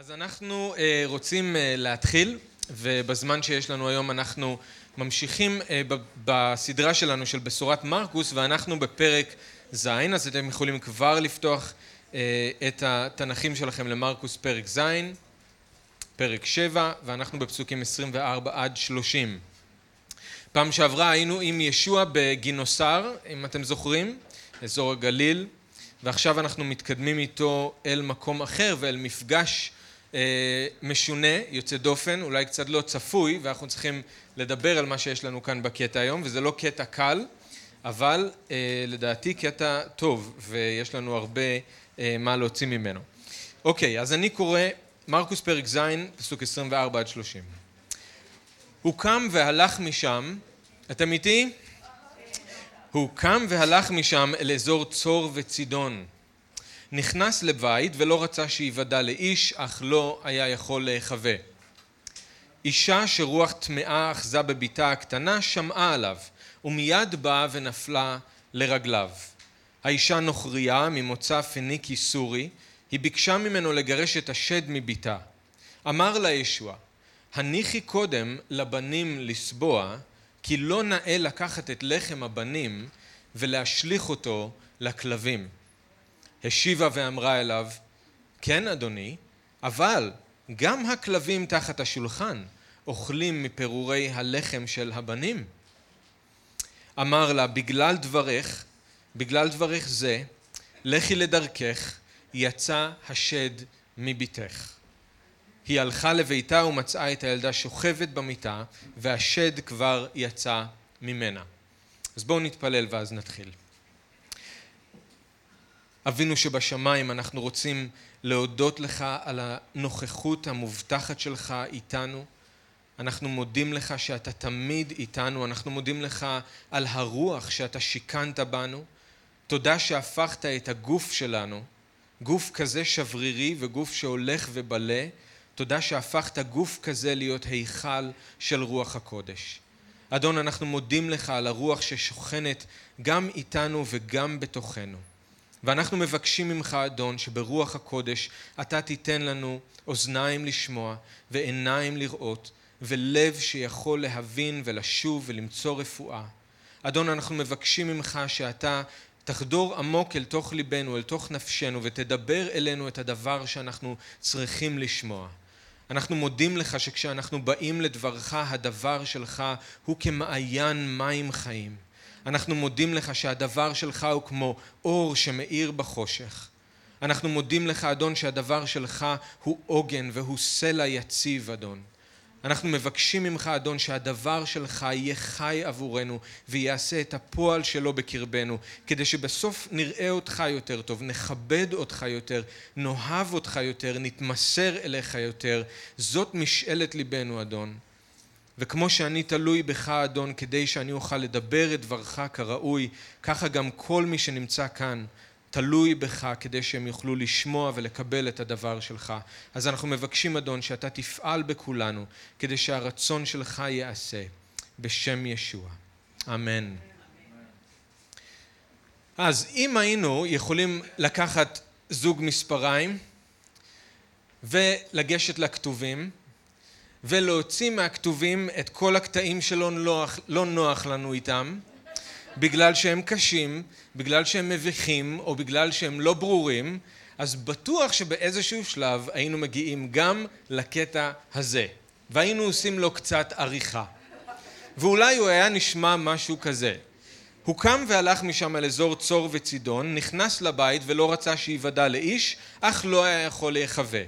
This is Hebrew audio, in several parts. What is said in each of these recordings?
אז אנחנו אה, רוצים אה, להתחיל, ובזמן שיש לנו היום אנחנו ממשיכים אה, בסדרה שלנו של בשורת מרקוס, ואנחנו בפרק ז', אז אתם יכולים כבר לפתוח את התנכים שלכם למרקוס פרק ז', פרק 7, ואנחנו בפסוקים 24 עד 30. פעם שעברה היינו עם ישוע בגינוסר, אם אתם זוכרים, אזור הגליל, ועכשיו אנחנו מתקדמים איתו אל מקום אחר ואל מפגש משונה, יוצא דופן, אולי קצת לא צפוי, ואנחנו צריכים לדבר על מה שיש לנו כאן בקטע היום, וזה לא קטע קל, אבל אה, לדעתי קטע טוב, ויש לנו הרבה אה, מה להוציא ממנו. אוקיי, אז אני קורא מרקוס פרק ז', פסוק 24 עד 30. הוא קם והלך משם, אתם איתי? הוא קם והלך משם אל אזור צור וצידון. נכנס לבית ולא רצה שייוודע לאיש, אך לא היה יכול להיחווה. אישה שרוח טמאה אחזה בביתה הקטנה שמעה עליו, ומיד באה ונפלה לרגליו. האישה נוכריה ממוצא פניקי סורי, היא ביקשה ממנו לגרש את השד מביתה. אמר לה ישוע, הניחי קודם לבנים לסבוע, כי לא נאה לקחת את לחם הבנים ולהשליך אותו לכלבים. השיבה ואמרה אליו, כן אדוני, אבל גם הכלבים תחת השולחן אוכלים מפירורי הלחם של הבנים. אמר לה, בגלל דברך, בגלל דברך זה, לכי לדרכך, יצא השד מביתך. היא הלכה לביתה ומצאה את הילדה שוכבת במיטה, והשד כבר יצא ממנה. אז בואו נתפלל ואז נתחיל. אבינו שבשמיים, אנחנו רוצים להודות לך על הנוכחות המובטחת שלך איתנו. אנחנו מודים לך שאתה תמיד איתנו, אנחנו מודים לך על הרוח שאתה שיכנת בנו. תודה שהפכת את הגוף שלנו, גוף כזה שברירי וגוף שהולך ובלה, תודה שהפכת גוף כזה להיות היכל של רוח הקודש. אדון, אנחנו מודים לך על הרוח ששוכנת גם איתנו וגם בתוכנו. ואנחנו מבקשים ממך, אדון, שברוח הקודש אתה תיתן לנו אוזניים לשמוע ועיניים לראות ולב שיכול להבין ולשוב ולמצוא רפואה. אדון, אנחנו מבקשים ממך שאתה תחדור עמוק אל תוך ליבנו, אל תוך נפשנו, ותדבר אלינו את הדבר שאנחנו צריכים לשמוע. אנחנו מודים לך שכשאנחנו באים לדברך, הדבר שלך הוא כמעיין מים חיים. אנחנו מודים לך שהדבר שלך הוא כמו אור שמאיר בחושך. אנחנו מודים לך, אדון, שהדבר שלך הוא עוגן והוא סלע יציב, אדון. אנחנו מבקשים ממך, אדון, שהדבר שלך יהיה חי עבורנו ויעשה את הפועל שלו בקרבנו, כדי שבסוף נראה אותך יותר טוב, נכבד אותך יותר, נאהב אותך יותר, נתמסר אליך יותר. זאת משאלת ליבנו, אדון. וכמו שאני תלוי בך, אדון, כדי שאני אוכל לדבר את דברך כראוי, ככה גם כל מי שנמצא כאן תלוי בך כדי שהם יוכלו לשמוע ולקבל את הדבר שלך. אז אנחנו מבקשים, אדון, שאתה תפעל בכולנו כדי שהרצון שלך ייעשה. בשם ישוע. אמן. אז אם היינו יכולים לקחת זוג מספריים ולגשת לכתובים ולהוציא מהכתובים את כל הקטעים שלא נוח, לא נוח לנו איתם, בגלל שהם קשים, בגלל שהם מביכים, או בגלל שהם לא ברורים, אז בטוח שבאיזשהו שלב היינו מגיעים גם לקטע הזה, והיינו עושים לו קצת עריכה. ואולי הוא היה נשמע משהו כזה. הוא קם והלך משם אל אזור צור וצידון, נכנס לבית ולא רצה שייוודע לאיש, אך לא היה יכול להיחווה.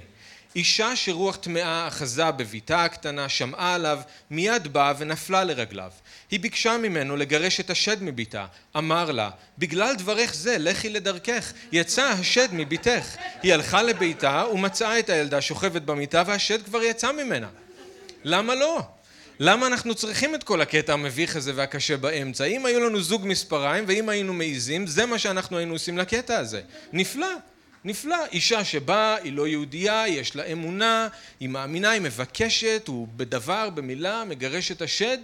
אישה שרוח טמאה אחזה בביתה הקטנה, שמעה עליו, מיד באה ונפלה לרגליו. היא ביקשה ממנו לגרש את השד מביתה. אמר לה, בגלל דברך זה, לכי לדרכך. יצא השד מביתך. היא הלכה לביתה ומצאה את הילדה שוכבת במיטה והשד כבר יצא ממנה. למה לא? למה אנחנו צריכים את כל הקטע המביך הזה והקשה באמצע? אם היו לנו זוג מספריים ואם היינו מעיזים, זה מה שאנחנו היינו עושים לקטע הזה. נפלא. נפלא, אישה שבאה, היא לא יהודייה, יש לה אמונה, היא מאמינה, היא מבקשת, הוא בדבר, במילה, מגרש את השד.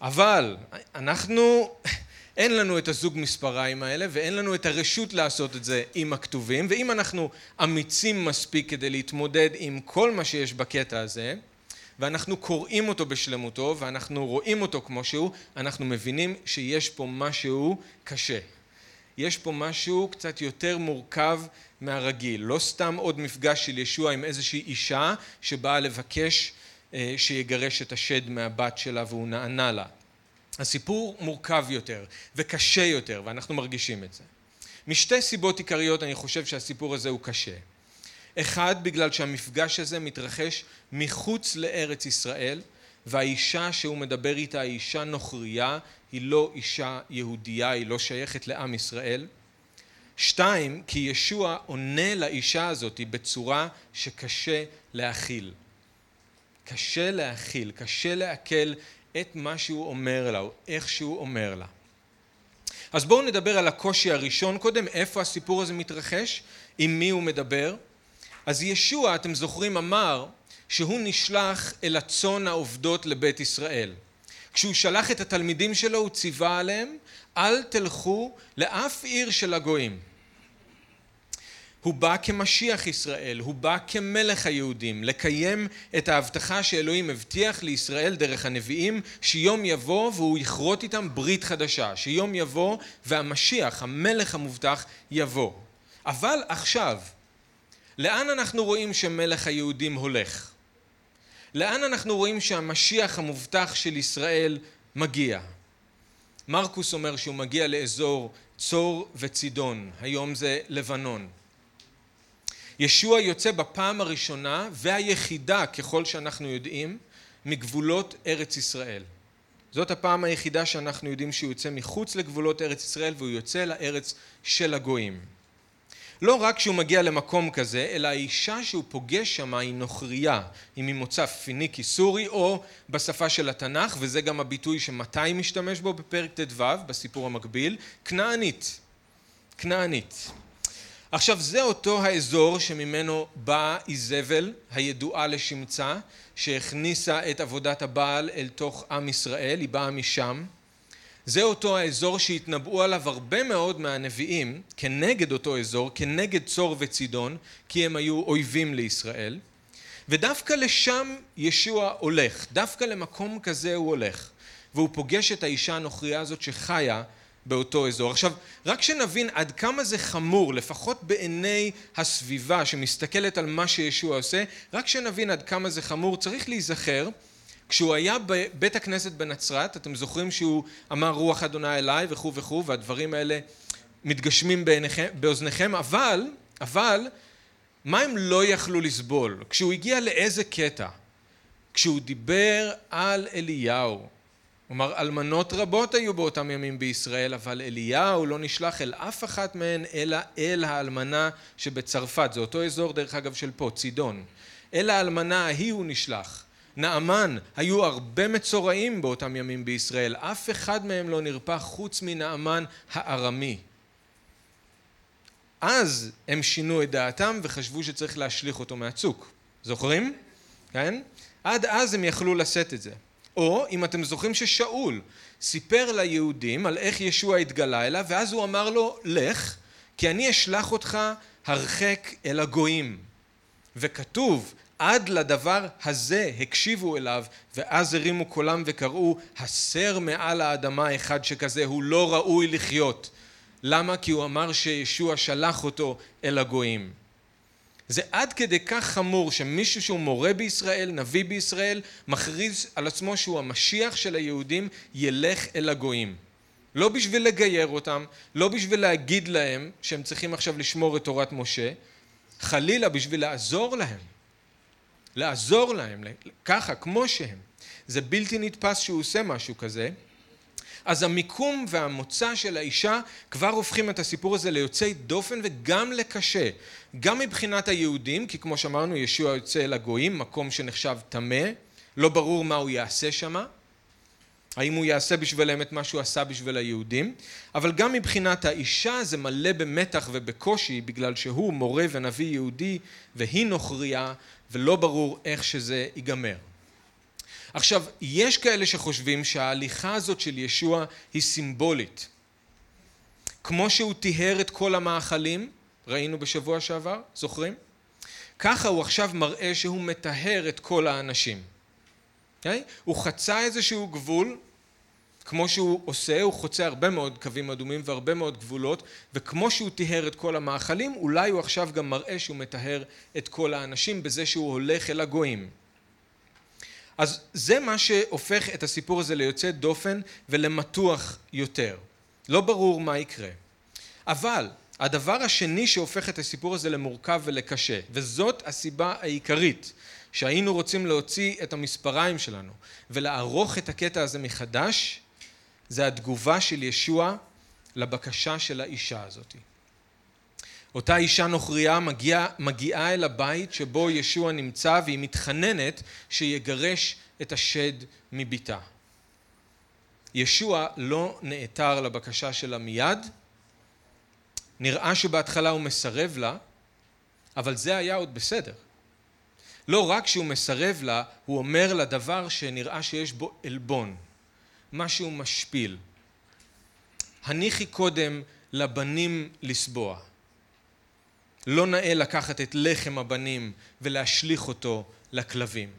אבל אנחנו אין לנו את הזוג מספריים האלה ואין לנו את הרשות לעשות את זה עם הכתובים ואם אנחנו אמיצים מספיק כדי להתמודד עם כל מה שיש בקטע הזה ואנחנו קוראים אותו בשלמותו ואנחנו רואים אותו כמו שהוא אנחנו מבינים שיש פה משהו קשה יש פה משהו קצת יותר מורכב מהרגיל לא סתם עוד מפגש של ישוע עם איזושהי אישה שבאה לבקש שיגרש את השד מהבת שלה והוא נענה לה הסיפור מורכב יותר וקשה יותר ואנחנו מרגישים את זה. משתי סיבות עיקריות אני חושב שהסיפור הזה הוא קשה. אחד בגלל שהמפגש הזה מתרחש מחוץ לארץ ישראל והאישה שהוא מדבר איתה היא אישה נוכריה היא לא אישה יהודייה היא לא שייכת לעם ישראל. שתיים כי ישוע עונה לאישה הזאת בצורה שקשה להכיל. קשה להכיל קשה לעכל את מה שהוא אומר לה, או איך שהוא אומר לה. אז בואו נדבר על הקושי הראשון קודם, איפה הסיפור הזה מתרחש, עם מי הוא מדבר. אז ישוע, אתם זוכרים, אמר שהוא נשלח אל הצאן העובדות לבית ישראל. כשהוא שלח את התלמידים שלו הוא ציווה עליהם, אל תלכו לאף עיר של הגויים. הוא בא כמשיח ישראל, הוא בא כמלך היהודים, לקיים את ההבטחה שאלוהים הבטיח לישראל דרך הנביאים, שיום יבוא והוא יכרות איתם ברית חדשה, שיום יבוא והמשיח, המלך המובטח, יבוא. אבל עכשיו, לאן אנחנו רואים שמלך היהודים הולך? לאן אנחנו רואים שהמשיח המובטח של ישראל מגיע? מרקוס אומר שהוא מגיע לאזור צור וצידון, היום זה לבנון. ישוע יוצא בפעם הראשונה והיחידה ככל שאנחנו יודעים מגבולות ארץ ישראל. זאת הפעם היחידה שאנחנו יודעים שהוא יוצא מחוץ לגבולות ארץ ישראל והוא יוצא לארץ של הגויים. לא רק שהוא מגיע למקום כזה, אלא האישה שהוא פוגש שם היא נוכריה, היא ממוצא פיניקי סורי או בשפה של התנ"ך, וזה גם הביטוי שמתי משתמש בו בפרק ט"ו בסיפור המקביל, כנענית. כנענית. עכשיו זה אותו האזור שממנו באה איזבל הידועה לשמצה שהכניסה את עבודת הבעל אל תוך עם ישראל, היא באה משם. זה אותו האזור שהתנבאו עליו הרבה מאוד מהנביאים כנגד אותו אזור, כנגד צור וצידון, כי הם היו אויבים לישראל. ודווקא לשם ישוע הולך, דווקא למקום כזה הוא הולך. והוא פוגש את האישה הנוכריה הזאת שחיה באותו אזור. עכשיו, רק שנבין עד כמה זה חמור, לפחות בעיני הסביבה שמסתכלת על מה שישוע עושה, רק שנבין עד כמה זה חמור, צריך להיזכר, כשהוא היה בבית הכנסת בנצרת, אתם זוכרים שהוא אמר רוח אדוני אליי וכו' וכו', והדברים האלה מתגשמים בעיניכם, באוזניכם, אבל, אבל, מה הם לא יכלו לסבול? כשהוא הגיע לאיזה קטע? כשהוא דיבר על אליהו, כלומר אלמנות רבות היו באותם ימים בישראל אבל אליהו לא נשלח אל אף אחת מהן אלא אל האלמנה שבצרפת זה אותו אזור דרך אגב של פה צידון אל האלמנה ההיא הוא נשלח נעמן היו הרבה מצורעים באותם ימים בישראל. אף אחד מהם לא נרפא חוץ מנעמן הארמי. אז הם שינו את דעתם וחשבו שצריך להשליך אותו מהצוק. זוכרים? כן? עד אז הם יכלו לשאת את זה. או אם אתם זוכרים ששאול סיפר ליהודים על איך ישוע התגלה אליו ואז הוא אמר לו לך כי אני אשלח אותך הרחק אל הגויים. וכתוב עד לדבר הזה הקשיבו אליו ואז הרימו קולם וקראו הסר מעל האדמה אחד שכזה הוא לא ראוי לחיות למה? כי הוא אמר שישוע שלח אותו אל הגויים זה עד כדי כך חמור שמישהו שהוא מורה בישראל, נביא בישראל, מכריז על עצמו שהוא המשיח של היהודים, ילך אל הגויים. לא בשביל לגייר אותם, לא בשביל להגיד להם שהם צריכים עכשיו לשמור את תורת משה, חלילה בשביל לעזור להם. לעזור להם, ככה, כמו שהם. זה בלתי נתפס שהוא עושה משהו כזה. אז המיקום והמוצא של האישה כבר הופכים את הסיפור הזה ליוצאי דופן וגם לקשה. גם מבחינת היהודים, כי כמו שאמרנו ישוע יוצא אל הגויים, מקום שנחשב טמא, לא ברור מה הוא יעשה שמה, האם הוא יעשה בשבילם את מה שהוא עשה בשביל היהודים, אבל גם מבחינת האישה זה מלא במתח ובקושי בגלל שהוא מורה ונביא יהודי והיא נוכריה ולא ברור איך שזה ייגמר. עכשיו, יש כאלה שחושבים שההליכה הזאת של ישוע היא סימבולית. כמו שהוא טיהר את כל המאכלים, ראינו בשבוע שעבר, זוכרים? ככה הוא עכשיו מראה שהוא מטהר את כל האנשים. Okay? אוקיי? הוא חצה איזשהו גבול, כמו שהוא עושה, הוא חוצה הרבה מאוד קווים אדומים והרבה מאוד גבולות, וכמו שהוא טיהר את כל המאכלים, אולי הוא עכשיו גם מראה שהוא מטהר את כל האנשים בזה שהוא הולך אל הגויים. אז זה מה שהופך את הסיפור הזה ליוצא דופן ולמתוח יותר. לא ברור מה יקרה. אבל הדבר השני שהופך את הסיפור הזה למורכב ולקשה, וזאת הסיבה העיקרית שהיינו רוצים להוציא את המספריים שלנו ולערוך את הקטע הזה מחדש, זה התגובה של ישוע לבקשה של האישה הזאת. אותה אישה נוכריה מגיעה, מגיעה אל הבית שבו ישוע נמצא והיא מתחננת שיגרש את השד מביתה. ישוע לא נעתר לבקשה שלה מיד, נראה שבהתחלה הוא מסרב לה, אבל זה היה עוד בסדר. לא רק שהוא מסרב לה, הוא אומר לה דבר שנראה שיש בו עלבון, משהו משפיל. הניחי קודם לבנים לסבוע. לא נאה לקחת את לחם הבנים ולהשליך אותו לכלבים.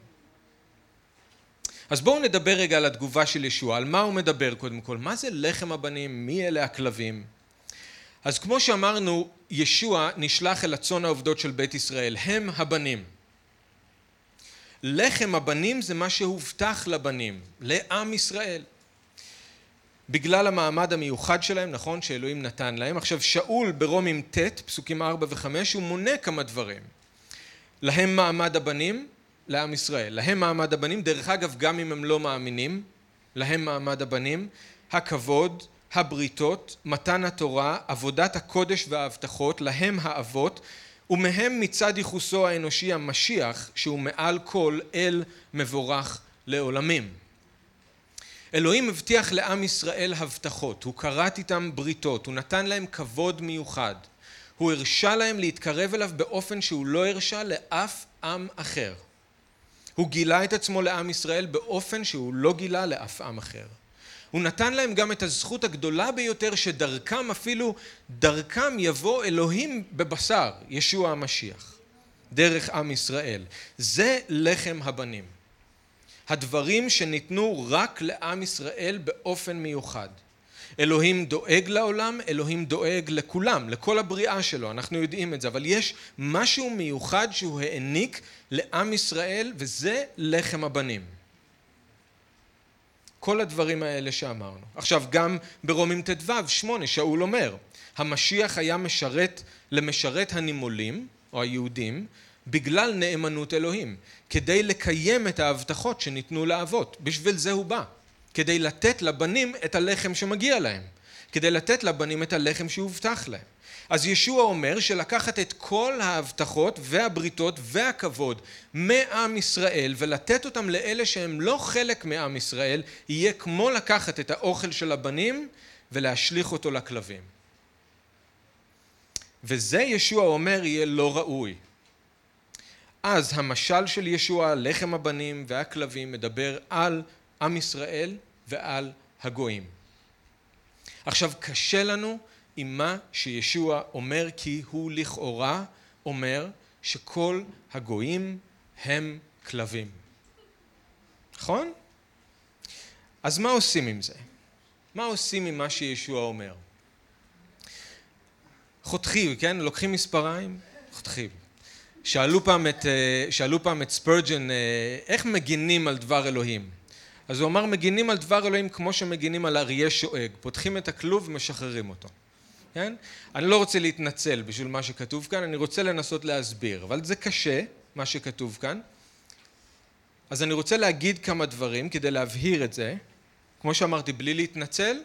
אז בואו נדבר רגע על התגובה של ישוע, על מה הוא מדבר קודם כל, מה זה לחם הבנים, מי אלה הכלבים? אז כמו שאמרנו, ישוע נשלח אל הצאן העובדות של בית ישראל, הם הבנים. לחם הבנים זה מה שהובטח לבנים, לעם ישראל. בגלל המעמד המיוחד שלהם, נכון, שאלוהים נתן להם. עכשיו שאול ברומים ט', פסוקים 4 ו-5, הוא מונה כמה דברים. להם מעמד הבנים, לעם ישראל. להם מעמד הבנים, דרך אגב, גם אם הם לא מאמינים, להם מעמד הבנים, הכבוד, הבריתות, מתן התורה, עבודת הקודש וההבטחות, להם האבות, ומהם מצד ייחוסו האנושי המשיח, שהוא מעל כל אל מבורך לעולמים. אלוהים הבטיח לעם ישראל הבטחות, הוא כרת איתם בריתות, הוא נתן להם כבוד מיוחד, הוא הרשה להם להתקרב אליו באופן שהוא לא הרשה לאף עם אחר. הוא גילה את עצמו לעם ישראל באופן שהוא לא גילה לאף עם אחר. הוא נתן להם גם את הזכות הגדולה ביותר שדרכם אפילו, דרכם יבוא אלוהים בבשר, ישוע המשיח, דרך עם ישראל. זה לחם הבנים. הדברים שניתנו רק לעם ישראל באופן מיוחד. אלוהים דואג לעולם, אלוהים דואג לכולם, לכל הבריאה שלו, אנחנו יודעים את זה, אבל יש משהו מיוחד שהוא העניק לעם ישראל וזה לחם הבנים. כל הדברים האלה שאמרנו. עכשיו גם ברומים ט"ו שמונה שאול אומר המשיח היה משרת למשרת הנימולים או היהודים בגלל נאמנות אלוהים כדי לקיים את ההבטחות שניתנו לאבות בשביל זה הוא בא כדי לתת לבנים את הלחם שמגיע להם כדי לתת לבנים את הלחם שהובטח להם אז ישוע אומר שלקחת את כל ההבטחות והבריתות והכבוד מעם ישראל ולתת אותם לאלה שהם לא חלק מעם ישראל יהיה כמו לקחת את האוכל של הבנים ולהשליך אותו לכלבים. וזה ישוע אומר יהיה לא ראוי. אז המשל של ישוע, לחם הבנים והכלבים, מדבר על עם ישראל ועל הגויים. עכשיו קשה לנו עם מה שישוע אומר כי הוא לכאורה אומר שכל הגויים הם כלבים. נכון? אז מה עושים עם זה? מה עושים עם מה שישוע אומר? חותכים, כן? לוקחים מספריים, חותכים. שאלו פעם את, אה, שאלו פעם את ספרג'ן אה, איך מגינים על דבר אלוהים אז הוא אמר מגינים על דבר אלוהים כמו שמגינים על אריה שואג פותחים את הכלוב ומשחררים אותו כן? אני לא רוצה להתנצל בשביל מה שכתוב כאן, אני רוצה לנסות להסביר, אבל זה קשה, מה שכתוב כאן. אז אני רוצה להגיד כמה דברים כדי להבהיר את זה, כמו שאמרתי, בלי להתנצל,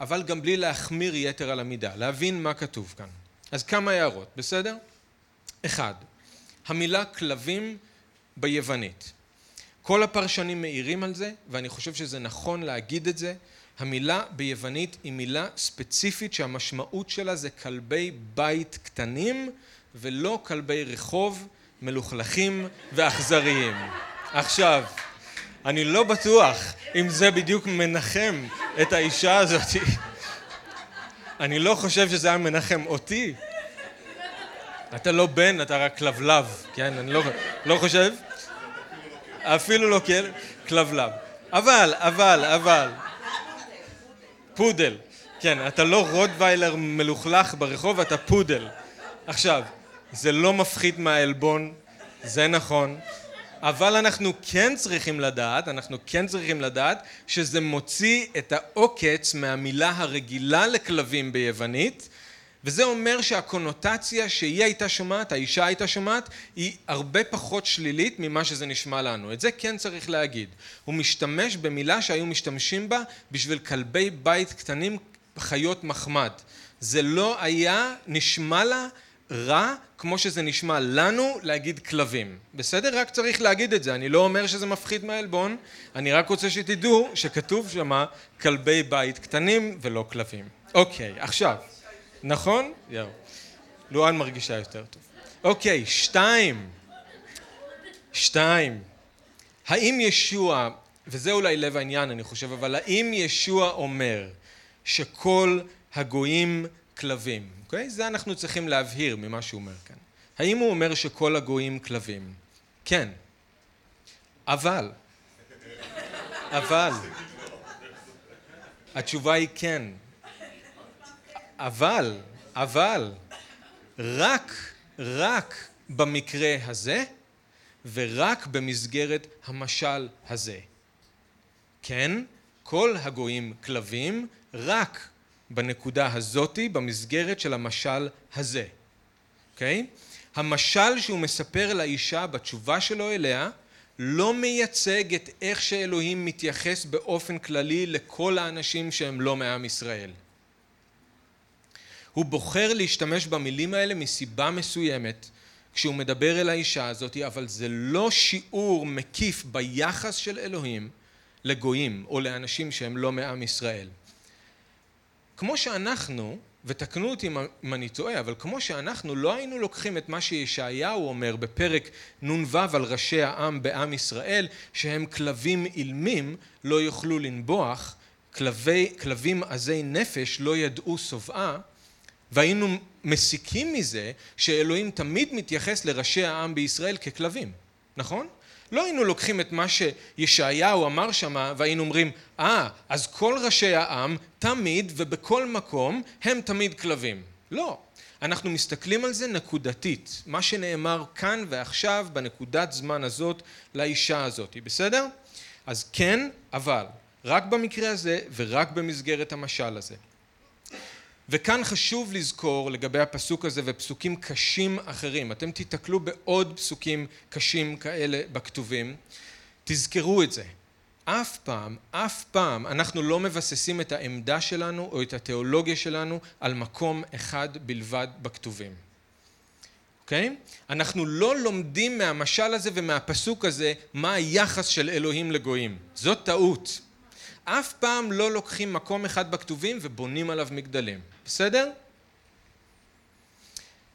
אבל גם בלי להחמיר יתר על המידה, להבין מה כתוב כאן. אז כמה הערות, בסדר? אחד, המילה כלבים ביוונית. כל הפרשנים מעירים על זה, ואני חושב שזה נכון להגיד את זה, המילה ביוונית היא מילה ספציפית שהמשמעות שלה זה כלבי בית קטנים ולא כלבי רחוב מלוכלכים ואכזריים. עכשיו, אני לא בטוח אם זה בדיוק מנחם את האישה הזאת. אני לא חושב שזה היה מנחם אותי. אתה לא בן, אתה רק כלבלב, כן? אני לא, לא חושב. אפילו לא כלב, כלבלב. אבל, אבל, אבל. פודל. כן, אתה לא רוטוויילר מלוכלך ברחוב, אתה פודל. עכשיו, זה לא מפחית מהעלבון, זה נכון, אבל אנחנו כן צריכים לדעת, אנחנו כן צריכים לדעת שזה מוציא את העוקץ מהמילה הרגילה לכלבים ביוונית וזה אומר שהקונוטציה שהיא הייתה שומעת, האישה הייתה שומעת, היא הרבה פחות שלילית ממה שזה נשמע לנו. את זה כן צריך להגיד. הוא משתמש במילה שהיו משתמשים בה בשביל כלבי בית קטנים, חיות מחמד. זה לא היה נשמע לה רע כמו שזה נשמע לנו להגיד כלבים. בסדר? רק צריך להגיד את זה. אני לא אומר שזה מפחיד מהעלבון, אני רק רוצה שתדעו שכתוב שמה כלבי בית קטנים ולא כלבים. אוקיי, עכשיו. נכון? יואו. לואן מרגישה יותר טוב. אוקיי, שתיים. שתיים. האם ישוע, וזה אולי לב העניין אני חושב, אבל האם ישוע אומר שכל הגויים כלבים? אוקיי? זה אנחנו צריכים להבהיר ממה שהוא אומר כאן. האם הוא אומר שכל הגויים כלבים? כן. אבל. אבל. התשובה היא כן. אבל, אבל, רק, רק במקרה הזה ורק במסגרת המשל הזה. כן, כל הגויים כלבים רק בנקודה הזאתי במסגרת של המשל הזה. אוקיי? Okay? המשל שהוא מספר לאישה בתשובה שלו אליה לא מייצג את איך שאלוהים מתייחס באופן כללי לכל האנשים שהם לא מעם ישראל. הוא בוחר להשתמש במילים האלה מסיבה מסוימת כשהוא מדבר אל האישה הזאת, אבל זה לא שיעור מקיף ביחס של אלוהים לגויים או לאנשים שהם לא מעם ישראל. כמו שאנחנו, ותקנו אותי אם אני טועה, אבל כמו שאנחנו לא היינו לוקחים את מה שישעיהו אומר בפרק נ"ו על ראשי העם בעם ישראל, שהם כלבים אילמים לא יוכלו לנבוח, כלבי, כלבים עזי נפש לא ידעו שובעה, והיינו מסיקים מזה שאלוהים תמיד מתייחס לראשי העם בישראל ככלבים, נכון? לא היינו לוקחים את מה שישעיהו אמר שמה והיינו אומרים אה ah, אז כל ראשי העם תמיד ובכל מקום הם תמיד כלבים. לא. אנחנו מסתכלים על זה נקודתית, מה שנאמר כאן ועכשיו בנקודת זמן הזאת לאישה הזאת, בסדר? אז כן, אבל, רק במקרה הזה ורק במסגרת המשל הזה. וכאן חשוב לזכור לגבי הפסוק הזה ופסוקים קשים אחרים, אתם תיתקלו בעוד פסוקים קשים כאלה בכתובים, תזכרו את זה, אף פעם, אף פעם אנחנו לא מבססים את העמדה שלנו או את התיאולוגיה שלנו על מקום אחד בלבד בכתובים. אוקיי? Okay? אנחנו לא לומדים מהמשל הזה ומהפסוק הזה מה היחס של אלוהים לגויים. זאת טעות. אף פעם לא לוקחים מקום אחד בכתובים ובונים עליו מגדלים. בסדר?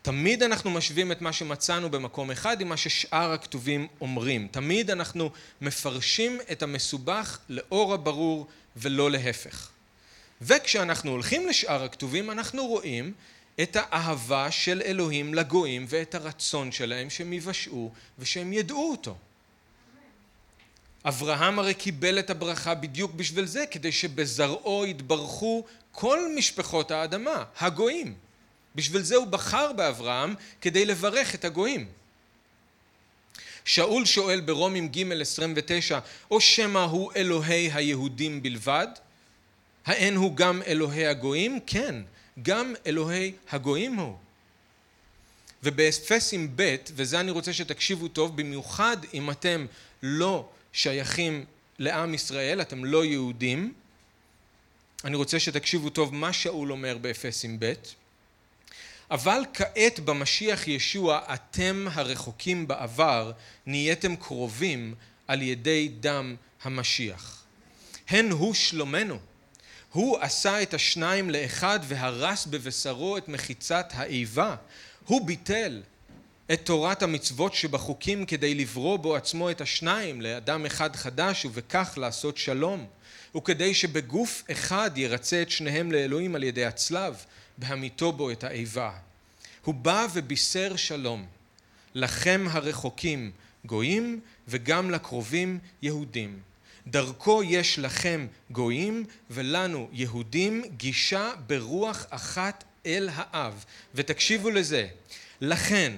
תמיד אנחנו משווים את מה שמצאנו במקום אחד עם מה ששאר הכתובים אומרים. תמיד אנחנו מפרשים את המסובך לאור הברור ולא להפך. וכשאנחנו הולכים לשאר הכתובים אנחנו רואים את האהבה של אלוהים לגויים ואת הרצון שלהם שהם יבשעו ושהם ידעו אותו. אברהם הרי קיבל את הברכה בדיוק בשביל זה, כדי שבזרעו יתברכו כל משפחות האדמה, הגויים. בשביל זה הוא בחר באברהם כדי לברך את הגויים. שאול שואל ברומים ג' 29, או שמא הוא אלוהי היהודים בלבד? האין הוא גם אלוהי הגויים? כן, גם אלוהי הגויים הוא. ובאפסים ב', וזה אני רוצה שתקשיבו טוב, במיוחד אם אתם לא שייכים לעם ישראל, אתם לא יהודים. אני רוצה שתקשיבו טוב מה שאול אומר באפסים ב', אבל כעת במשיח ישוע אתם הרחוקים בעבר נהייתם קרובים על ידי דם המשיח. הן הוא שלומנו. הוא עשה את השניים לאחד והרס בבשרו את מחיצת האיבה. הוא ביטל את תורת המצוות שבחוקים כדי לברוא בו עצמו את השניים לאדם אחד חדש ובכך לעשות שלום וכדי שבגוף אחד ירצה את שניהם לאלוהים על ידי הצלב בהמיתו בו את האיבה. הוא בא ובישר שלום לכם הרחוקים גויים וגם לקרובים יהודים. דרכו יש לכם גויים ולנו יהודים גישה ברוח אחת אל האב. ותקשיבו לזה, לכן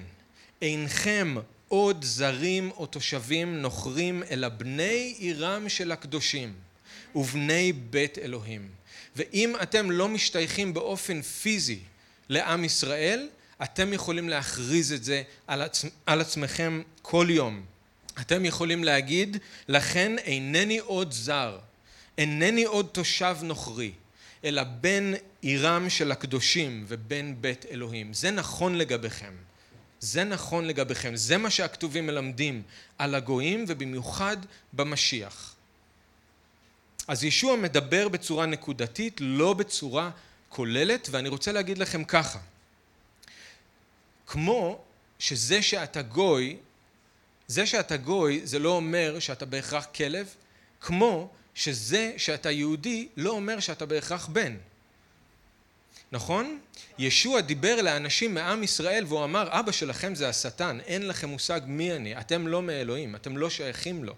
אינכם עוד זרים או תושבים נוכרים אלא בני עירם של הקדושים ובני בית אלוהים. ואם אתם לא משתייכים באופן פיזי לעם ישראל, אתם יכולים להכריז את זה על, עצ... על עצמכם כל יום. אתם יכולים להגיד, לכן אינני עוד זר, אינני עוד תושב נוכרי, אלא בן עירם של הקדושים ובן בית אלוהים. זה נכון לגביכם. זה נכון לגביכם. זה מה שהכתובים מלמדים על הגויים ובמיוחד במשיח. אז ישוע מדבר בצורה נקודתית, לא בצורה כוללת, ואני רוצה להגיד לכם ככה. כמו שזה שאתה גוי, זה שאתה גוי זה לא אומר שאתה בהכרח כלב, כמו שזה שאתה יהודי לא אומר שאתה בהכרח בן. נכון? ישוע דיבר לאנשים מעם ישראל והוא אמר אבא שלכם זה השטן, אין לכם מושג מי אני, אתם לא מאלוהים, אתם לא שייכים לו.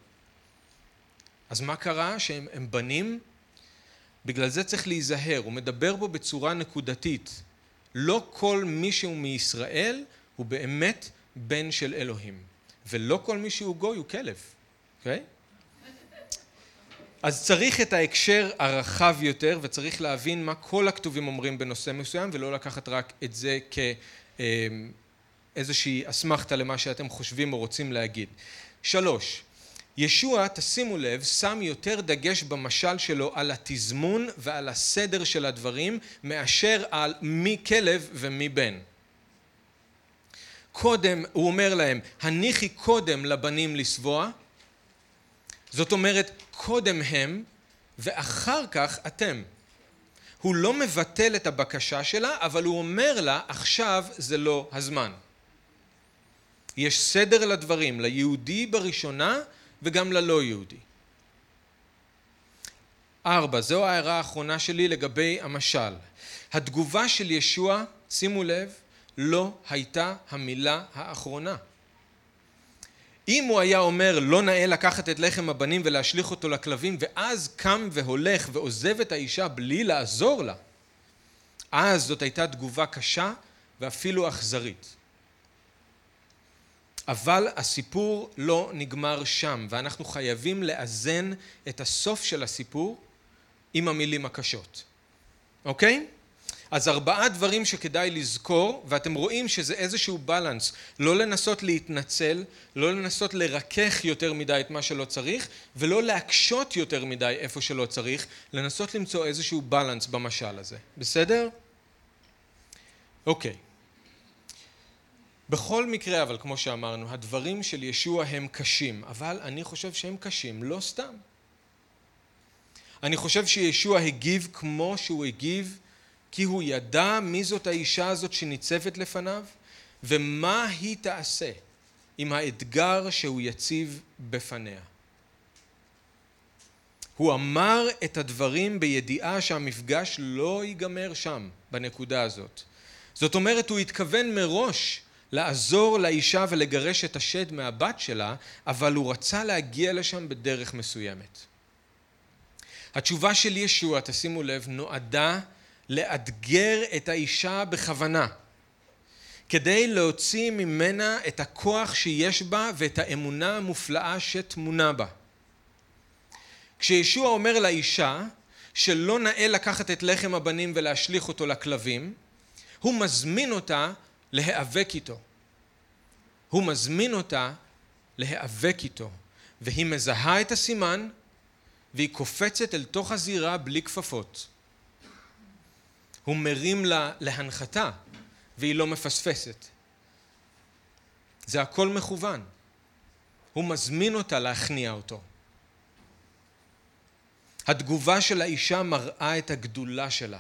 אז מה קרה? שהם בנים? בגלל זה צריך להיזהר, הוא מדבר בו בצורה נקודתית. לא כל מי שהוא מישראל הוא באמת בן של אלוהים, ולא כל מי שהוא גוי הוא כלב, אוקיי? Okay? אז צריך את ההקשר הרחב יותר וצריך להבין מה כל הכתובים אומרים בנושא מסוים ולא לקחת רק את זה כאיזושהי אסמכתה למה שאתם חושבים או רוצים להגיד. שלוש, ישוע, תשימו לב, שם יותר דגש במשל שלו על התזמון ועל הסדר של הדברים מאשר על מי כלב ומי בן. קודם, הוא אומר להם, הניחי קודם לבנים לסבוע, זאת אומרת, קודם הם ואחר כך אתם. הוא לא מבטל את הבקשה שלה, אבל הוא אומר לה, עכשיו זה לא הזמן. יש סדר לדברים, ליהודי בראשונה וגם ללא יהודי. ארבע, זו ההערה האחרונה שלי לגבי המשל. התגובה של ישוע, שימו לב, לא הייתה המילה האחרונה. אם הוא היה אומר לא נאה לקחת את לחם הבנים ולהשליך אותו לכלבים ואז קם והולך ועוזב את האישה בלי לעזור לה אז זאת הייתה תגובה קשה ואפילו אכזרית. אבל הסיפור לא נגמר שם ואנחנו חייבים לאזן את הסוף של הסיפור עם המילים הקשות. אוקיי? אז ארבעה דברים שכדאי לזכור ואתם רואים שזה איזשהו בלנס לא לנסות להתנצל לא לנסות לרכך יותר מדי את מה שלא צריך ולא להקשות יותר מדי איפה שלא צריך לנסות למצוא איזשהו בלנס במשל הזה. בסדר? אוקיי. בכל מקרה אבל כמו שאמרנו הדברים של ישוע הם קשים אבל אני חושב שהם קשים לא סתם. אני חושב שישוע הגיב כמו שהוא הגיב כי הוא ידע מי זאת האישה הזאת שניצבת לפניו ומה היא תעשה עם האתגר שהוא יציב בפניה. הוא אמר את הדברים בידיעה שהמפגש לא ייגמר שם, בנקודה הזאת. זאת אומרת, הוא התכוון מראש לעזור לאישה ולגרש את השד מהבת שלה, אבל הוא רצה להגיע לשם בדרך מסוימת. התשובה של ישוע, תשימו לב, נועדה לאתגר את האישה בכוונה, כדי להוציא ממנה את הכוח שיש בה ואת האמונה המופלאה שטמונה בה. כשישוע אומר לאישה שלא נאה לקחת את לחם הבנים ולהשליך אותו לכלבים, הוא מזמין אותה להיאבק איתו. הוא מזמין אותה להיאבק איתו, והיא מזהה את הסימן והיא קופצת אל תוך הזירה בלי כפפות. הוא מרים לה להנחתה והיא לא מפספסת. זה הכל מכוון. הוא מזמין אותה להכניע אותו. התגובה של האישה מראה את הגדולה שלה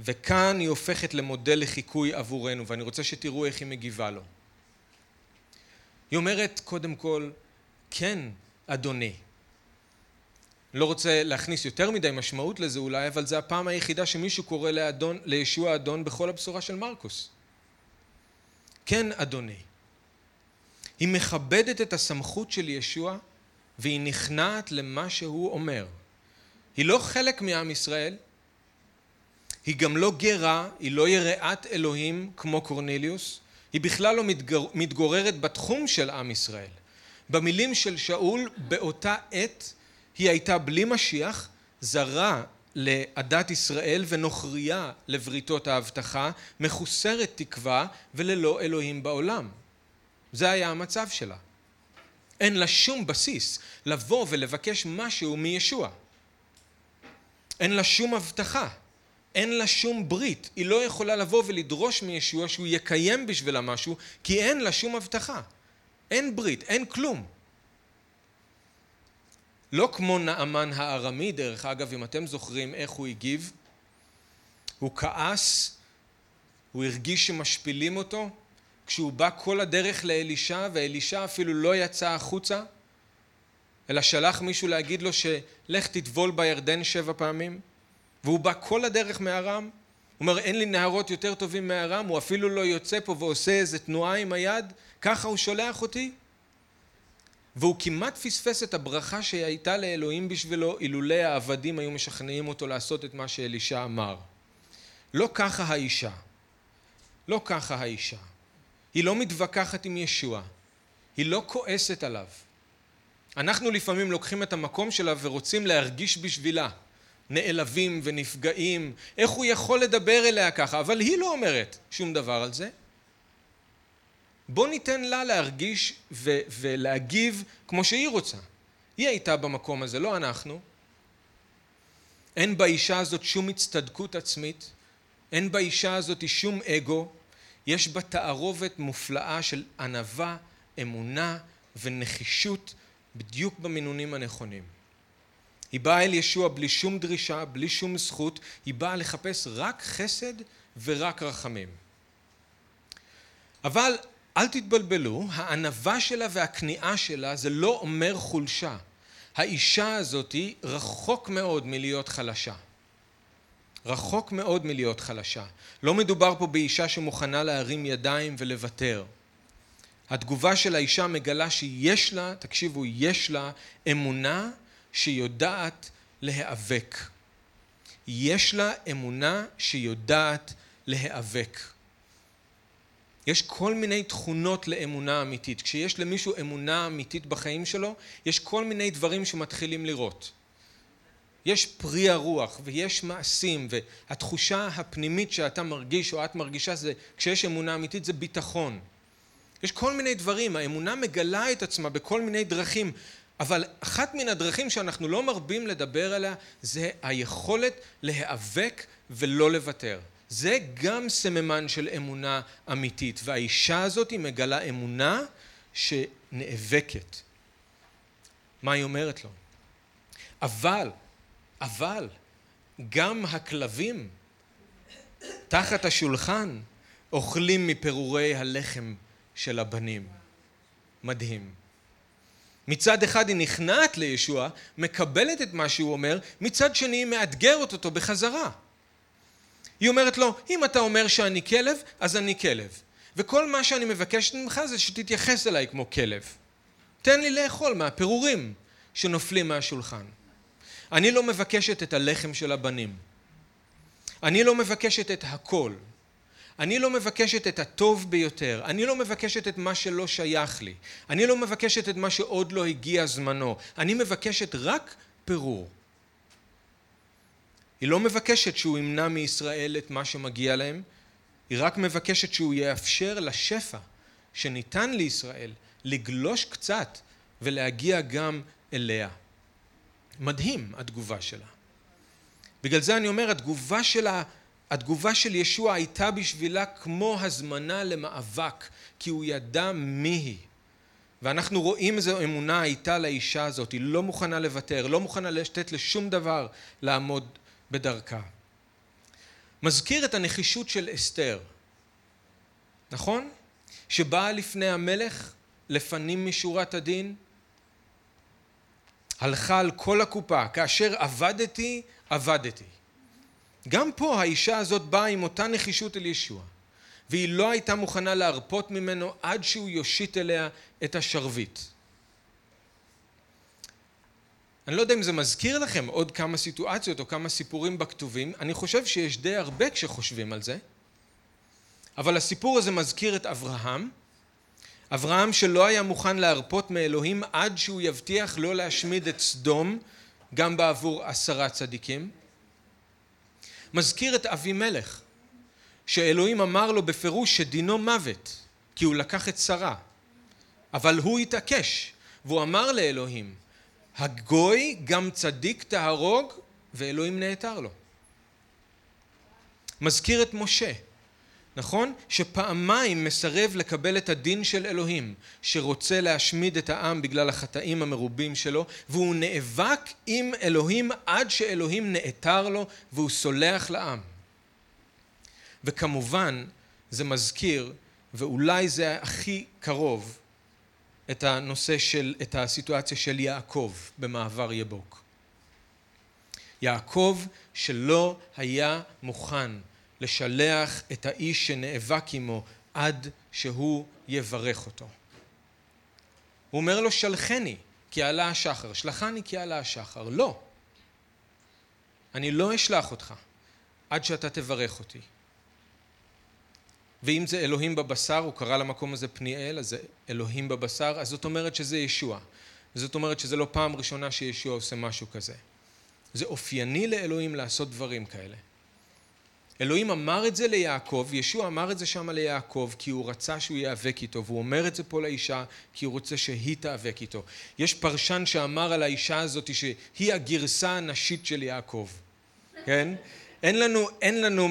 וכאן היא הופכת למודל לחיקוי עבורנו ואני רוצה שתראו איך היא מגיבה לו. היא אומרת קודם כל, כן, אדוני. לא רוצה להכניס יותר מדי משמעות לזה אולי, אבל זו הפעם היחידה שמישהו קורא לאדון, לישוע אדון בכל הבשורה של מרקוס. כן, אדוני. היא מכבדת את הסמכות של ישוע והיא נכנעת למה שהוא אומר. היא לא חלק מעם ישראל, היא גם לא גרה, היא לא יראת אלוהים כמו קורניליוס, היא בכלל לא מתגור, מתגוררת בתחום של עם ישראל. במילים של שאול, באותה עת היא הייתה בלי משיח, זרה לעדת ישראל ונוכריה לבריתות ההבטחה, מחוסרת תקווה וללא אלוהים בעולם. זה היה המצב שלה. אין לה שום בסיס לבוא ולבקש משהו מישוע. אין לה שום הבטחה, אין לה שום ברית. היא לא יכולה לבוא ולדרוש מישוע שהוא יקיים בשבילה משהו, כי אין לה שום הבטחה. אין ברית, אין כלום. לא כמו נעמן הארמי, דרך אגב, אם אתם זוכרים איך הוא הגיב, הוא כעס, הוא הרגיש שמשפילים אותו, כשהוא בא כל הדרך לאלישע, ואלישע אפילו לא יצא החוצה, אלא שלח מישהו להגיד לו שלך תטבול בירדן שבע פעמים, והוא בא כל הדרך מארם, הוא אומר אין לי נהרות יותר טובים מארם, הוא אפילו לא יוצא פה ועושה איזה תנועה עם היד, ככה הוא שולח אותי? והוא כמעט פספס את הברכה שהייתה לאלוהים בשבילו אילולא העבדים היו משכנעים אותו לעשות את מה שאלישע אמר. לא ככה האישה. לא ככה האישה. היא לא מתווכחת עם ישוע. היא לא כועסת עליו. אנחנו לפעמים לוקחים את המקום שלה ורוצים להרגיש בשבילה. נעלבים ונפגעים, איך הוא יכול לדבר אליה ככה? אבל היא לא אומרת שום דבר על זה. בוא ניתן לה להרגיש ולהגיב כמו שהיא רוצה. היא הייתה במקום הזה, לא אנחנו. אין באישה הזאת שום הצטדקות עצמית, אין באישה הזאת שום אגו, יש בה תערובת מופלאה של ענווה, אמונה ונחישות בדיוק במינונים הנכונים. היא באה אל ישוע בלי שום דרישה, בלי שום זכות, היא באה לחפש רק חסד ורק רחמים. אבל אל תתבלבלו, הענווה שלה והכניעה שלה זה לא אומר חולשה. האישה הזאתי רחוק מאוד מלהיות חלשה. רחוק מאוד מלהיות חלשה. לא מדובר פה באישה שמוכנה להרים ידיים ולוותר. התגובה של האישה מגלה שיש לה, תקשיבו, יש לה אמונה שיודעת להיאבק. יש לה אמונה שיודעת להיאבק. יש כל מיני תכונות לאמונה אמיתית. כשיש למישהו אמונה אמיתית בחיים שלו, יש כל מיני דברים שמתחילים לראות. יש פרי הרוח ויש מעשים והתחושה הפנימית שאתה מרגיש או את מרגישה זה כשיש אמונה אמיתית זה ביטחון. יש כל מיני דברים, האמונה מגלה את עצמה בכל מיני דרכים, אבל אחת מן הדרכים שאנחנו לא מרבים לדבר עליה זה היכולת להיאבק ולא לוותר. זה גם סממן של אמונה אמיתית, והאישה הזאת היא מגלה אמונה שנאבקת. מה היא אומרת לו? אבל, אבל, גם הכלבים תחת השולחן אוכלים מפירורי הלחם של הבנים. מדהים. מצד אחד היא נכנעת לישוע, מקבלת את מה שהוא אומר, מצד שני היא מאתגרת אותו בחזרה. היא אומרת לו, אם אתה אומר שאני כלב, אז אני כלב. וכל מה שאני מבקשת ממך זה שתתייחס אליי כמו כלב. תן לי לאכול מהפירורים שנופלים מהשולחן. אני לא מבקשת את הלחם של הבנים. אני לא מבקשת את הכל. אני לא מבקשת את הטוב ביותר, אני לא מבקשת את מה שלא שייך לי, אני לא מבקשת את מה שעוד לא הגיע זמנו, אני מבקשת רק פירור. היא לא מבקשת שהוא ימנע מישראל את מה שמגיע להם, היא רק מבקשת שהוא יאפשר לשפע שניתן לישראל לגלוש קצת ולהגיע גם אליה. מדהים התגובה שלה. בגלל זה אני אומר, התגובה שלה, התגובה של ישוע הייתה בשבילה כמו הזמנה למאבק, כי הוא ידע מי היא. ואנחנו רואים איזו אמונה הייתה לאישה הזאת, היא לא מוכנה לוותר, לא מוכנה לתת לשום דבר לעמוד בדרכה. מזכיר את הנחישות של אסתר, נכון? שבאה לפני המלך לפנים משורת הדין? הלכה על כל הקופה, כאשר עבדתי, עבדתי. גם פה האישה הזאת באה עם אותה נחישות אל ישוע, והיא לא הייתה מוכנה להרפות ממנו עד שהוא יושיט אליה את השרביט. אני לא יודע אם זה מזכיר לכם עוד כמה סיטואציות או כמה סיפורים בכתובים, אני חושב שיש די הרבה כשחושבים על זה, אבל הסיפור הזה מזכיר את אברהם, אברהם שלא היה מוכן להרפות מאלוהים עד שהוא יבטיח לא להשמיד את סדום גם בעבור עשרה צדיקים. מזכיר את אבימלך, שאלוהים אמר לו בפירוש שדינו מוות, כי הוא לקח את שרה. אבל הוא התעקש, והוא אמר לאלוהים, הגוי גם צדיק תהרוג, ואלוהים נעתר לו. מזכיר את משה, נכון? שפעמיים מסרב לקבל את הדין של אלוהים, שרוצה להשמיד את העם בגלל החטאים המרובים שלו, והוא נאבק עם אלוהים עד שאלוהים נעתר לו והוא סולח לעם. וכמובן, זה מזכיר, ואולי זה הכי קרוב, את הנושא של, את הסיטואציה של יעקב במעבר יבוק. יעקב שלא היה מוכן לשלח את האיש שנאבק עמו עד שהוא יברך אותו. הוא אומר לו שלחני כי עלה השחר, שלחני כי עלה השחר. לא. אני לא אשלח אותך עד שאתה תברך אותי. ואם זה אלוהים בבשר, הוא קרא למקום הזה פניאל, אז זה אלוהים בבשר, אז זאת אומרת שזה ישוע. זאת אומרת שזה לא פעם ראשונה שישוע עושה משהו כזה. זה אופייני לאלוהים לעשות דברים כאלה. אלוהים אמר את זה ליעקב, ישוע אמר את זה שם ליעקב כי הוא רצה שהוא ייאבק איתו והוא אומר את זה פה לאישה כי הוא רוצה שהיא תיאבק איתו. יש פרשן שאמר על האישה הזאת שהיא הגרסה הנשית של יעקב, כן? אין לנו, אין לנו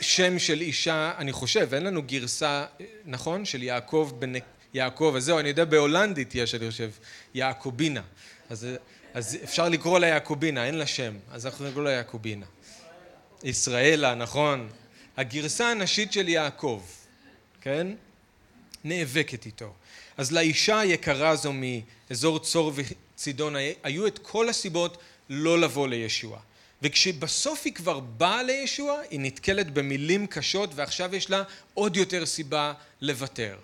שם של אישה, אני חושב, אין לנו גרסה, נכון? של יעקב בן... יעקב, אז זהו, אני יודע בהולנדית יש, אני חושב, יעקובינה. אז, אז אפשר לקרוא לה יעקובינה, אין לה שם, אז אנחנו נקרא לה יעקובינה. ישראלה, נכון? הגרסה הנשית של יעקב, כן? נאבקת איתו. אז לאישה היקרה הזו מאזור צור וצידון היו את כל הסיבות לא לבוא לישוע. וכשבסוף היא כבר באה לישוע, היא נתקלת במילים קשות ועכשיו יש לה עוד יותר סיבה לוותר.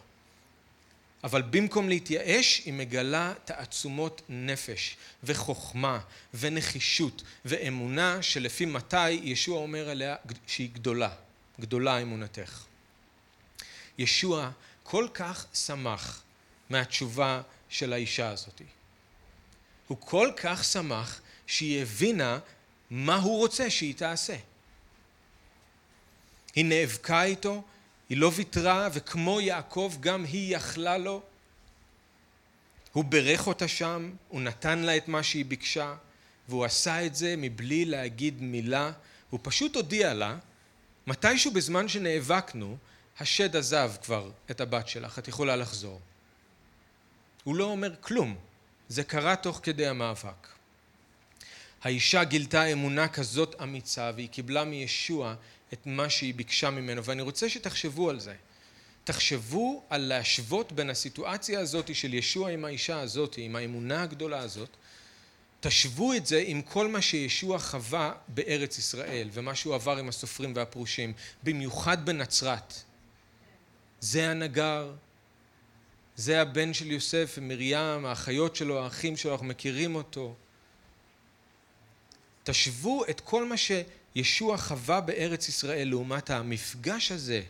אבל במקום להתייאש היא מגלה תעצומות נפש וחוכמה ונחישות ואמונה שלפי מתי ישוע אומר עליה שהיא גדולה, גדולה אמונתך. ישוע כל כך שמח מהתשובה של האישה הזאת. הוא כל כך שמח שהיא הבינה מה הוא רוצה שהיא תעשה. היא נאבקה איתו היא לא ויתרה, וכמו יעקב גם היא יכלה לו. הוא בירך אותה שם, הוא נתן לה את מה שהיא ביקשה, והוא עשה את זה מבלי להגיד מילה, הוא פשוט הודיע לה, מתישהו בזמן שנאבקנו, השד עזב כבר את הבת שלך, את יכולה לחזור. הוא לא אומר כלום, זה קרה תוך כדי המאבק. האישה גילתה אמונה כזאת אמיצה והיא קיבלה מישוע את מה שהיא ביקשה ממנו. ואני רוצה שתחשבו על זה. תחשבו על להשוות בין הסיטואציה הזאת של ישוע עם האישה הזאת עם האמונה הגדולה הזאת. תשוו את זה עם כל מה שישוע חווה בארץ ישראל ומה שהוא עבר עם הסופרים והפרושים במיוחד בנצרת. זה הנגר זה הבן של יוסף ומרים האחיות שלו האחים שלו אנחנו מכירים אותו תשוו את כל מה שישוע חווה בארץ ישראל לעומת המפגש הזה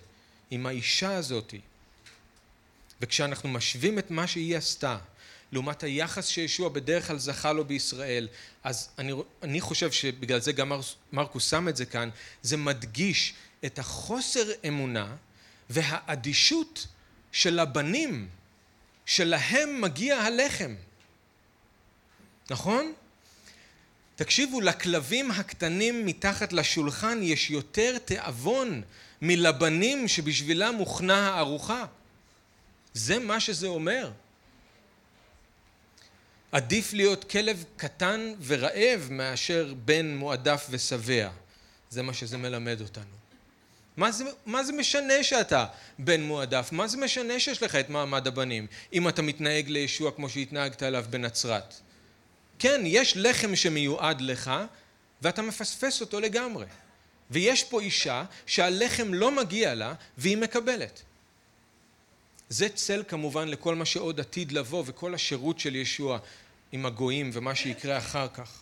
עם האישה הזאתי. וכשאנחנו משווים את מה שהיא עשתה לעומת היחס שישוע בדרך כלל זכה לו בישראל, אז אני, אני חושב שבגלל זה גם מרקוס שם את זה כאן, זה מדגיש את החוסר אמונה והאדישות של הבנים שלהם מגיע הלחם. נכון? תקשיבו, לכלבים הקטנים מתחת לשולחן יש יותר תיאבון מלבנים שבשבילם הוכנה הארוחה. זה מה שזה אומר. עדיף להיות כלב קטן ורעב מאשר בן מועדף ושבע. זה מה שזה מלמד אותנו. מה זה, מה זה משנה שאתה בן מועדף? מה זה משנה שיש לך את מעמד הבנים, אם אתה מתנהג לישוע כמו שהתנהגת אליו בנצרת? כן, יש לחם שמיועד לך, ואתה מפספס אותו לגמרי. ויש פה אישה שהלחם לא מגיע לה, והיא מקבלת. זה צל כמובן לכל מה שעוד עתיד לבוא, וכל השירות של ישוע עם הגויים ומה שיקרה אחר כך.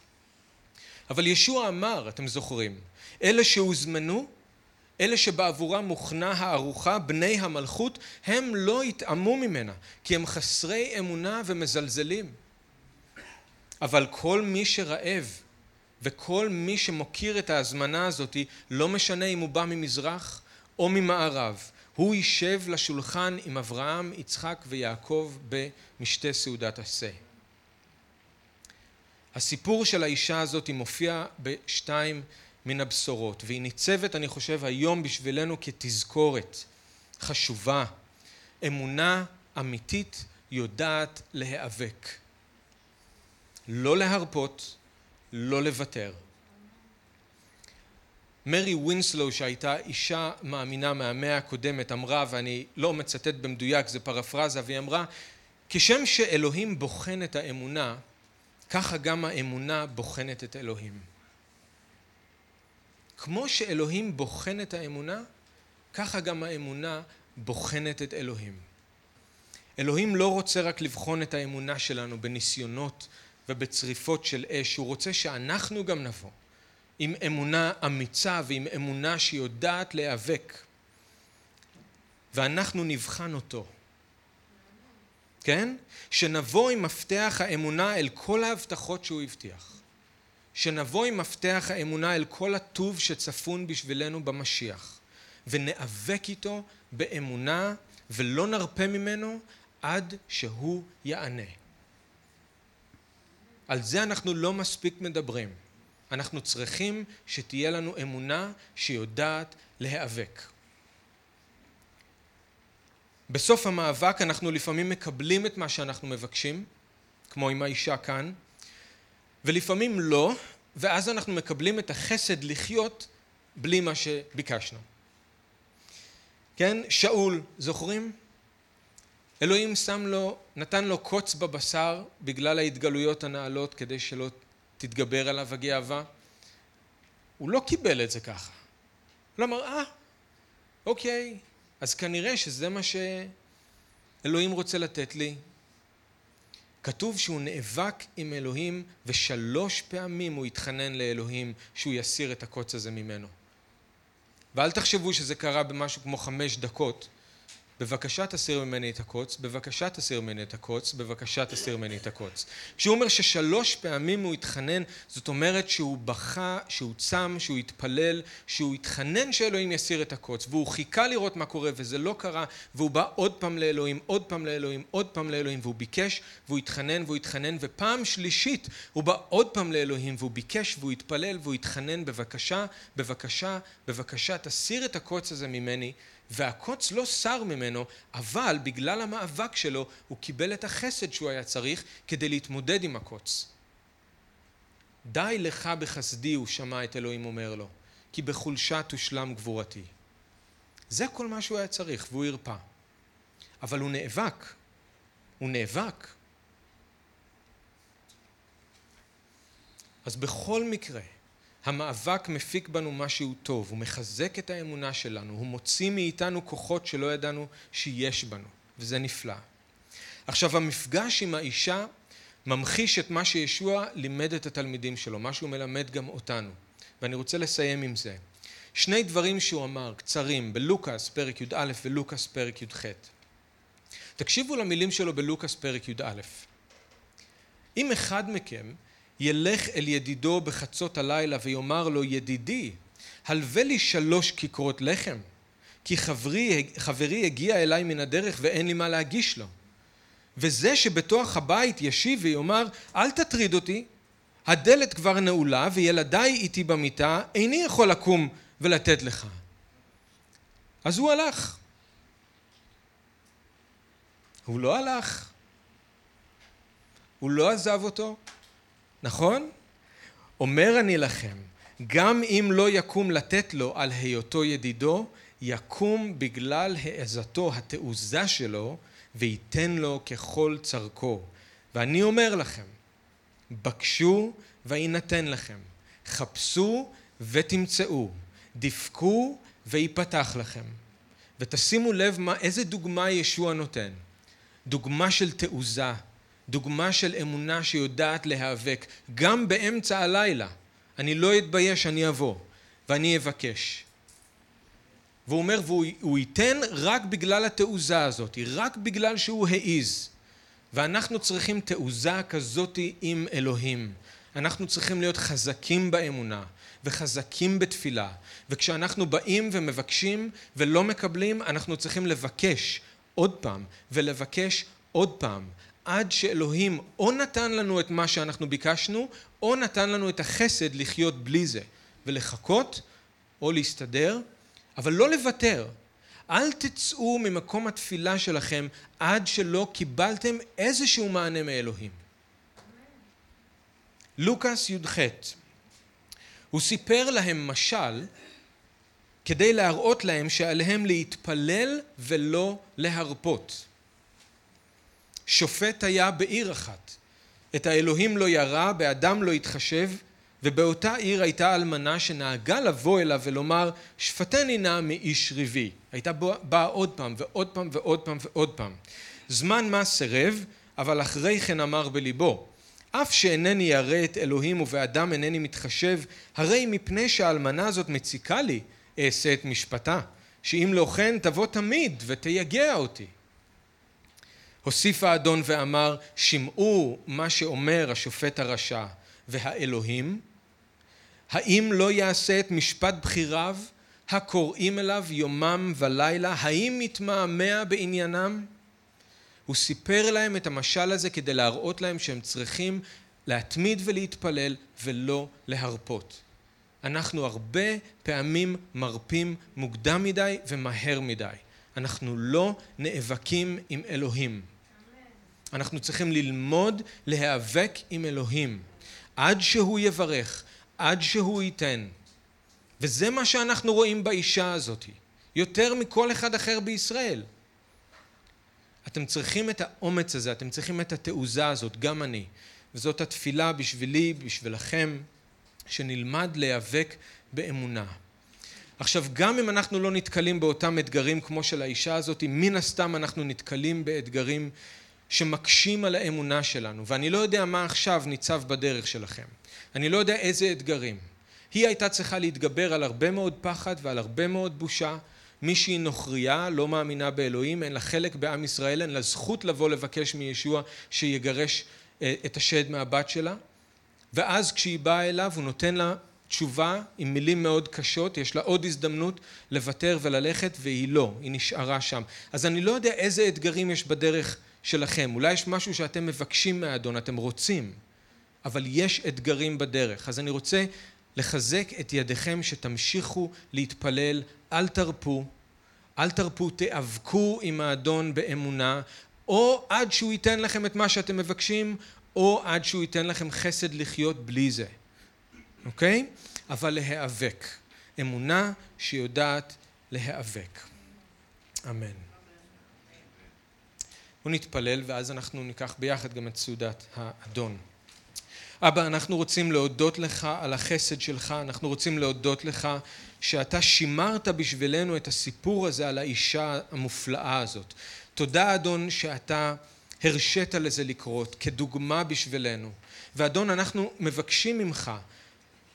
אבל ישוע אמר, אתם זוכרים, אלה שהוזמנו, אלה שבעבורם מוכנה הארוחה, בני המלכות, הם לא יטעמו ממנה, כי הם חסרי אמונה ומזלזלים. אבל כל מי שרעב וכל מי שמוקיר את ההזמנה הזאת, לא משנה אם הוא בא ממזרח או ממערב, הוא יישב לשולחן עם אברהם, יצחק ויעקב במשתה סעודת עשה. הסיפור של האישה הזאת מופיע בשתיים מן הבשורות, והיא ניצבת, אני חושב, היום בשבילנו כתזכורת חשובה. אמונה אמיתית יודעת להיאבק. לא להרפות, לא לוותר. מרי ווינסלו שהייתה אישה מאמינה מהמאה הקודמת אמרה ואני לא מצטט במדויק זה פרפרזה והיא אמרה כשם שאלוהים בוחן את האמונה ככה גם האמונה בוחנת את אלוהים. כמו שאלוהים בוחן את האמונה ככה גם האמונה בוחנת את אלוהים. אלוהים לא רוצה רק לבחון את האמונה שלנו בניסיונות ובצריפות של אש, הוא רוצה שאנחנו גם נבוא עם אמונה אמיצה ועם אמונה שיודעת להיאבק ואנחנו נבחן אותו. כן? שנבוא עם מפתח האמונה אל כל ההבטחות שהוא הבטיח. שנבוא עם מפתח האמונה אל כל הטוב שצפון בשבילנו במשיח. וניאבק איתו באמונה ולא נרפה ממנו עד שהוא יענה. על זה אנחנו לא מספיק מדברים. אנחנו צריכים שתהיה לנו אמונה שיודעת להיאבק. בסוף המאבק אנחנו לפעמים מקבלים את מה שאנחנו מבקשים, כמו עם האישה כאן, ולפעמים לא, ואז אנחנו מקבלים את החסד לחיות בלי מה שביקשנו. כן? שאול, זוכרים? אלוהים שם לו, נתן לו קוץ בבשר בגלל ההתגלויות הנעלות כדי שלא תתגבר עליו הגאווה. הוא לא קיבל את זה ככה. הוא אמר, אה, אוקיי, אז כנראה שזה מה שאלוהים רוצה לתת לי. כתוב שהוא נאבק עם אלוהים ושלוש פעמים הוא התחנן לאלוהים שהוא יסיר את הקוץ הזה ממנו. ואל תחשבו שזה קרה במשהו כמו חמש דקות, בבקשה תסיר ממני את הקוץ, בבקשה תסיר ממני את הקוץ, בבקשה תסיר ממני את הקוץ. כשהוא אומר ששלוש פעמים הוא התחנן, זאת אומרת שהוא בכה, שהוא צם, שהוא התפלל, שהוא התחנן שאלוהים יסיר את הקוץ, והוא חיכה לראות מה קורה וזה לא קרה, והוא בא עוד פעם לאלוהים, עוד פעם לאלוהים, עוד פעם לאלוהים, והוא ביקש, והוא התחנן, והוא התחנן, ופעם שלישית הוא בא עוד פעם לאלוהים, והוא ביקש, והוא התפלל, והוא התחנן, בבקשה, בבקשה, בבקשה, תסיר את הקוץ הזה ממני. והקוץ לא סר ממנו, אבל בגלל המאבק שלו הוא קיבל את החסד שהוא היה צריך כדי להתמודד עם הקוץ. די לך בחסדי, הוא שמע את אלוהים אומר לו, כי בחולשה תושלם גבורתי. זה כל מה שהוא היה צריך, והוא הרפא. אבל הוא נאבק. הוא נאבק. אז בכל מקרה, המאבק מפיק בנו משהו טוב, הוא מחזק את האמונה שלנו, הוא מוציא מאיתנו כוחות שלא ידענו שיש בנו, וזה נפלא. עכשיו המפגש עם האישה ממחיש את מה שישוע לימד את התלמידים שלו, מה שהוא מלמד גם אותנו, ואני רוצה לסיים עם זה. שני דברים שהוא אמר, קצרים, בלוקאס פרק י"א ולוקאס פרק י"ח. תקשיבו למילים שלו בלוקאס פרק י"א. אם אחד מכם ילך אל ידידו בחצות הלילה ויאמר לו ידידי הלווה לי שלוש כיכרות לחם כי חברי, חברי הגיע אליי מן הדרך ואין לי מה להגיש לו. וזה שבתוך הבית ישיב ויאמר אל תטריד אותי הדלת כבר נעולה וילדיי איתי במיטה איני יכול לקום ולתת לך. אז הוא הלך. הוא לא הלך. הוא לא עזב אותו נכון? אומר אני לכם, גם אם לא יקום לתת לו על היותו ידידו, יקום בגלל העזתו, התעוזה שלו, וייתן לו ככל צרכו. ואני אומר לכם, בקשו ויינתן לכם, חפשו ותמצאו, דפקו ויפתח לכם. ותשימו לב מה, איזה דוגמה ישוע נותן. דוגמה של תעוזה, דוגמה של אמונה שיודעת להיאבק, גם באמצע הלילה. אני לא אתבייש, אני אבוא, ואני אבקש. והוא אומר, והוא ייתן רק בגלל התעוזה הזאת, רק בגלל שהוא העיז. ואנחנו צריכים תעוזה כזאת עם אלוהים. אנחנו צריכים להיות חזקים באמונה וחזקים בתפילה. וכשאנחנו באים ומבקשים ולא מקבלים, אנחנו צריכים לבקש עוד פעם ולבקש עוד פעם. עד שאלוהים או נתן לנו את מה שאנחנו ביקשנו, או נתן לנו את החסד לחיות בלי זה. ולחכות, או להסתדר, אבל לא לוותר. אל תצאו ממקום התפילה שלכם עד שלא קיבלתם איזשהו מענה מאלוהים. לוקאס י"ח הוא סיפר להם משל כדי להראות להם שעליהם להתפלל ולא להרפות. שופט היה בעיר אחת. את האלוהים לא ירא, באדם לא התחשב, ובאותה עיר הייתה אלמנה שנהגה לבוא אליו ולומר שפטני נא מאיש ריבי. הייתה באה עוד פעם ועוד פעם ועוד פעם ועוד פעם. זמן מה סירב, אבל אחרי כן אמר בליבו אף שאינני ירא את אלוהים ובאדם אינני מתחשב, הרי מפני שהאלמנה הזאת מציקה לי, אעשה את משפטה, שאם לא כן תבוא תמיד ותייגע אותי. הוסיף האדון ואמר, שמעו מה שאומר השופט הרשע, והאלוהים, האם לא יעשה את משפט בחיריו, הקוראים אליו יומם ולילה, האם מתמהמה בעניינם? הוא סיפר להם את המשל הזה כדי להראות להם שהם צריכים להתמיד ולהתפלל ולא להרפות. אנחנו הרבה פעמים מרפים מוקדם מדי ומהר מדי. אנחנו לא נאבקים עם אלוהים. אנחנו צריכים ללמוד להיאבק עם אלוהים עד שהוא יברך, עד שהוא ייתן. וזה מה שאנחנו רואים באישה הזאת, יותר מכל אחד אחר בישראל. אתם צריכים את האומץ הזה, אתם צריכים את התעוזה הזאת, גם אני. וזאת התפילה בשבילי, בשבילכם, שנלמד להיאבק באמונה. עכשיו, גם אם אנחנו לא נתקלים באותם אתגרים כמו של האישה הזאת, מן הסתם אנחנו נתקלים באתגרים שמקשים על האמונה שלנו, ואני לא יודע מה עכשיו ניצב בדרך שלכם. אני לא יודע איזה אתגרים. היא הייתה צריכה להתגבר על הרבה מאוד פחד ועל הרבה מאוד בושה, מי שהיא נוכריה, לא מאמינה באלוהים, אין לה חלק בעם ישראל, אין לה זכות לבוא לבקש מישוע שיגרש אה, את השד מהבת שלה. ואז כשהיא באה אליו, הוא נותן לה תשובה עם מילים מאוד קשות, יש לה עוד הזדמנות לוותר וללכת, והיא לא, היא נשארה שם. אז אני לא יודע איזה אתגרים יש בדרך שלכם. אולי יש משהו שאתם מבקשים מהאדון, אתם רוצים, אבל יש אתגרים בדרך. אז אני רוצה לחזק את ידיכם שתמשיכו להתפלל, אל תרפו, אל תרפו, תיאבקו עם האדון באמונה, או עד שהוא ייתן לכם את מה שאתם מבקשים, או עד שהוא ייתן לכם חסד לחיות בלי זה, אוקיי? אבל להיאבק. אמונה שיודעת להיאבק. אמן. בואו נתפלל ואז אנחנו ניקח ביחד גם את סעודת האדון. אבא, אנחנו רוצים להודות לך על החסד שלך, אנחנו רוצים להודות לך שאתה שימרת בשבילנו את הסיפור הזה על האישה המופלאה הזאת. תודה אדון שאתה הרשית לזה לקרות כדוגמה בשבילנו. ואדון, אנחנו מבקשים ממך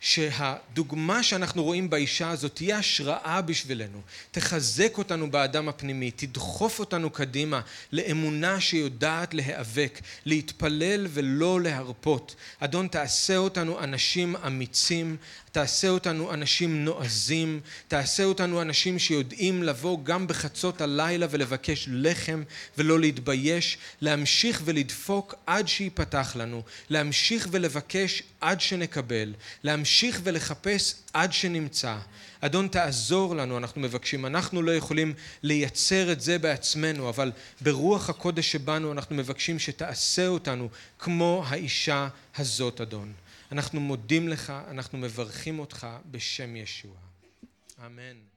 שהדוגמה שאנחנו רואים באישה הזאת תהיה השראה בשבילנו, תחזק אותנו באדם הפנימי, תדחוף אותנו קדימה לאמונה שיודעת להיאבק, להתפלל ולא להרפות. אדון תעשה אותנו אנשים אמיצים, תעשה אותנו אנשים נועזים, תעשה אותנו אנשים שיודעים לבוא גם בחצות הלילה ולבקש לחם ולא להתבייש, להמשיך ולדפוק עד שיפתח לנו, להמשיך ולבקש עד שנקבל, להמשיך ולחפש עד שנמצא. אדון תעזור לנו, אנחנו מבקשים. אנחנו לא יכולים לייצר את זה בעצמנו, אבל ברוח הקודש שבנו אנחנו מבקשים שתעשה אותנו כמו האישה הזאת, אדון. אנחנו מודים לך, אנחנו מברכים אותך בשם ישוע. אמן.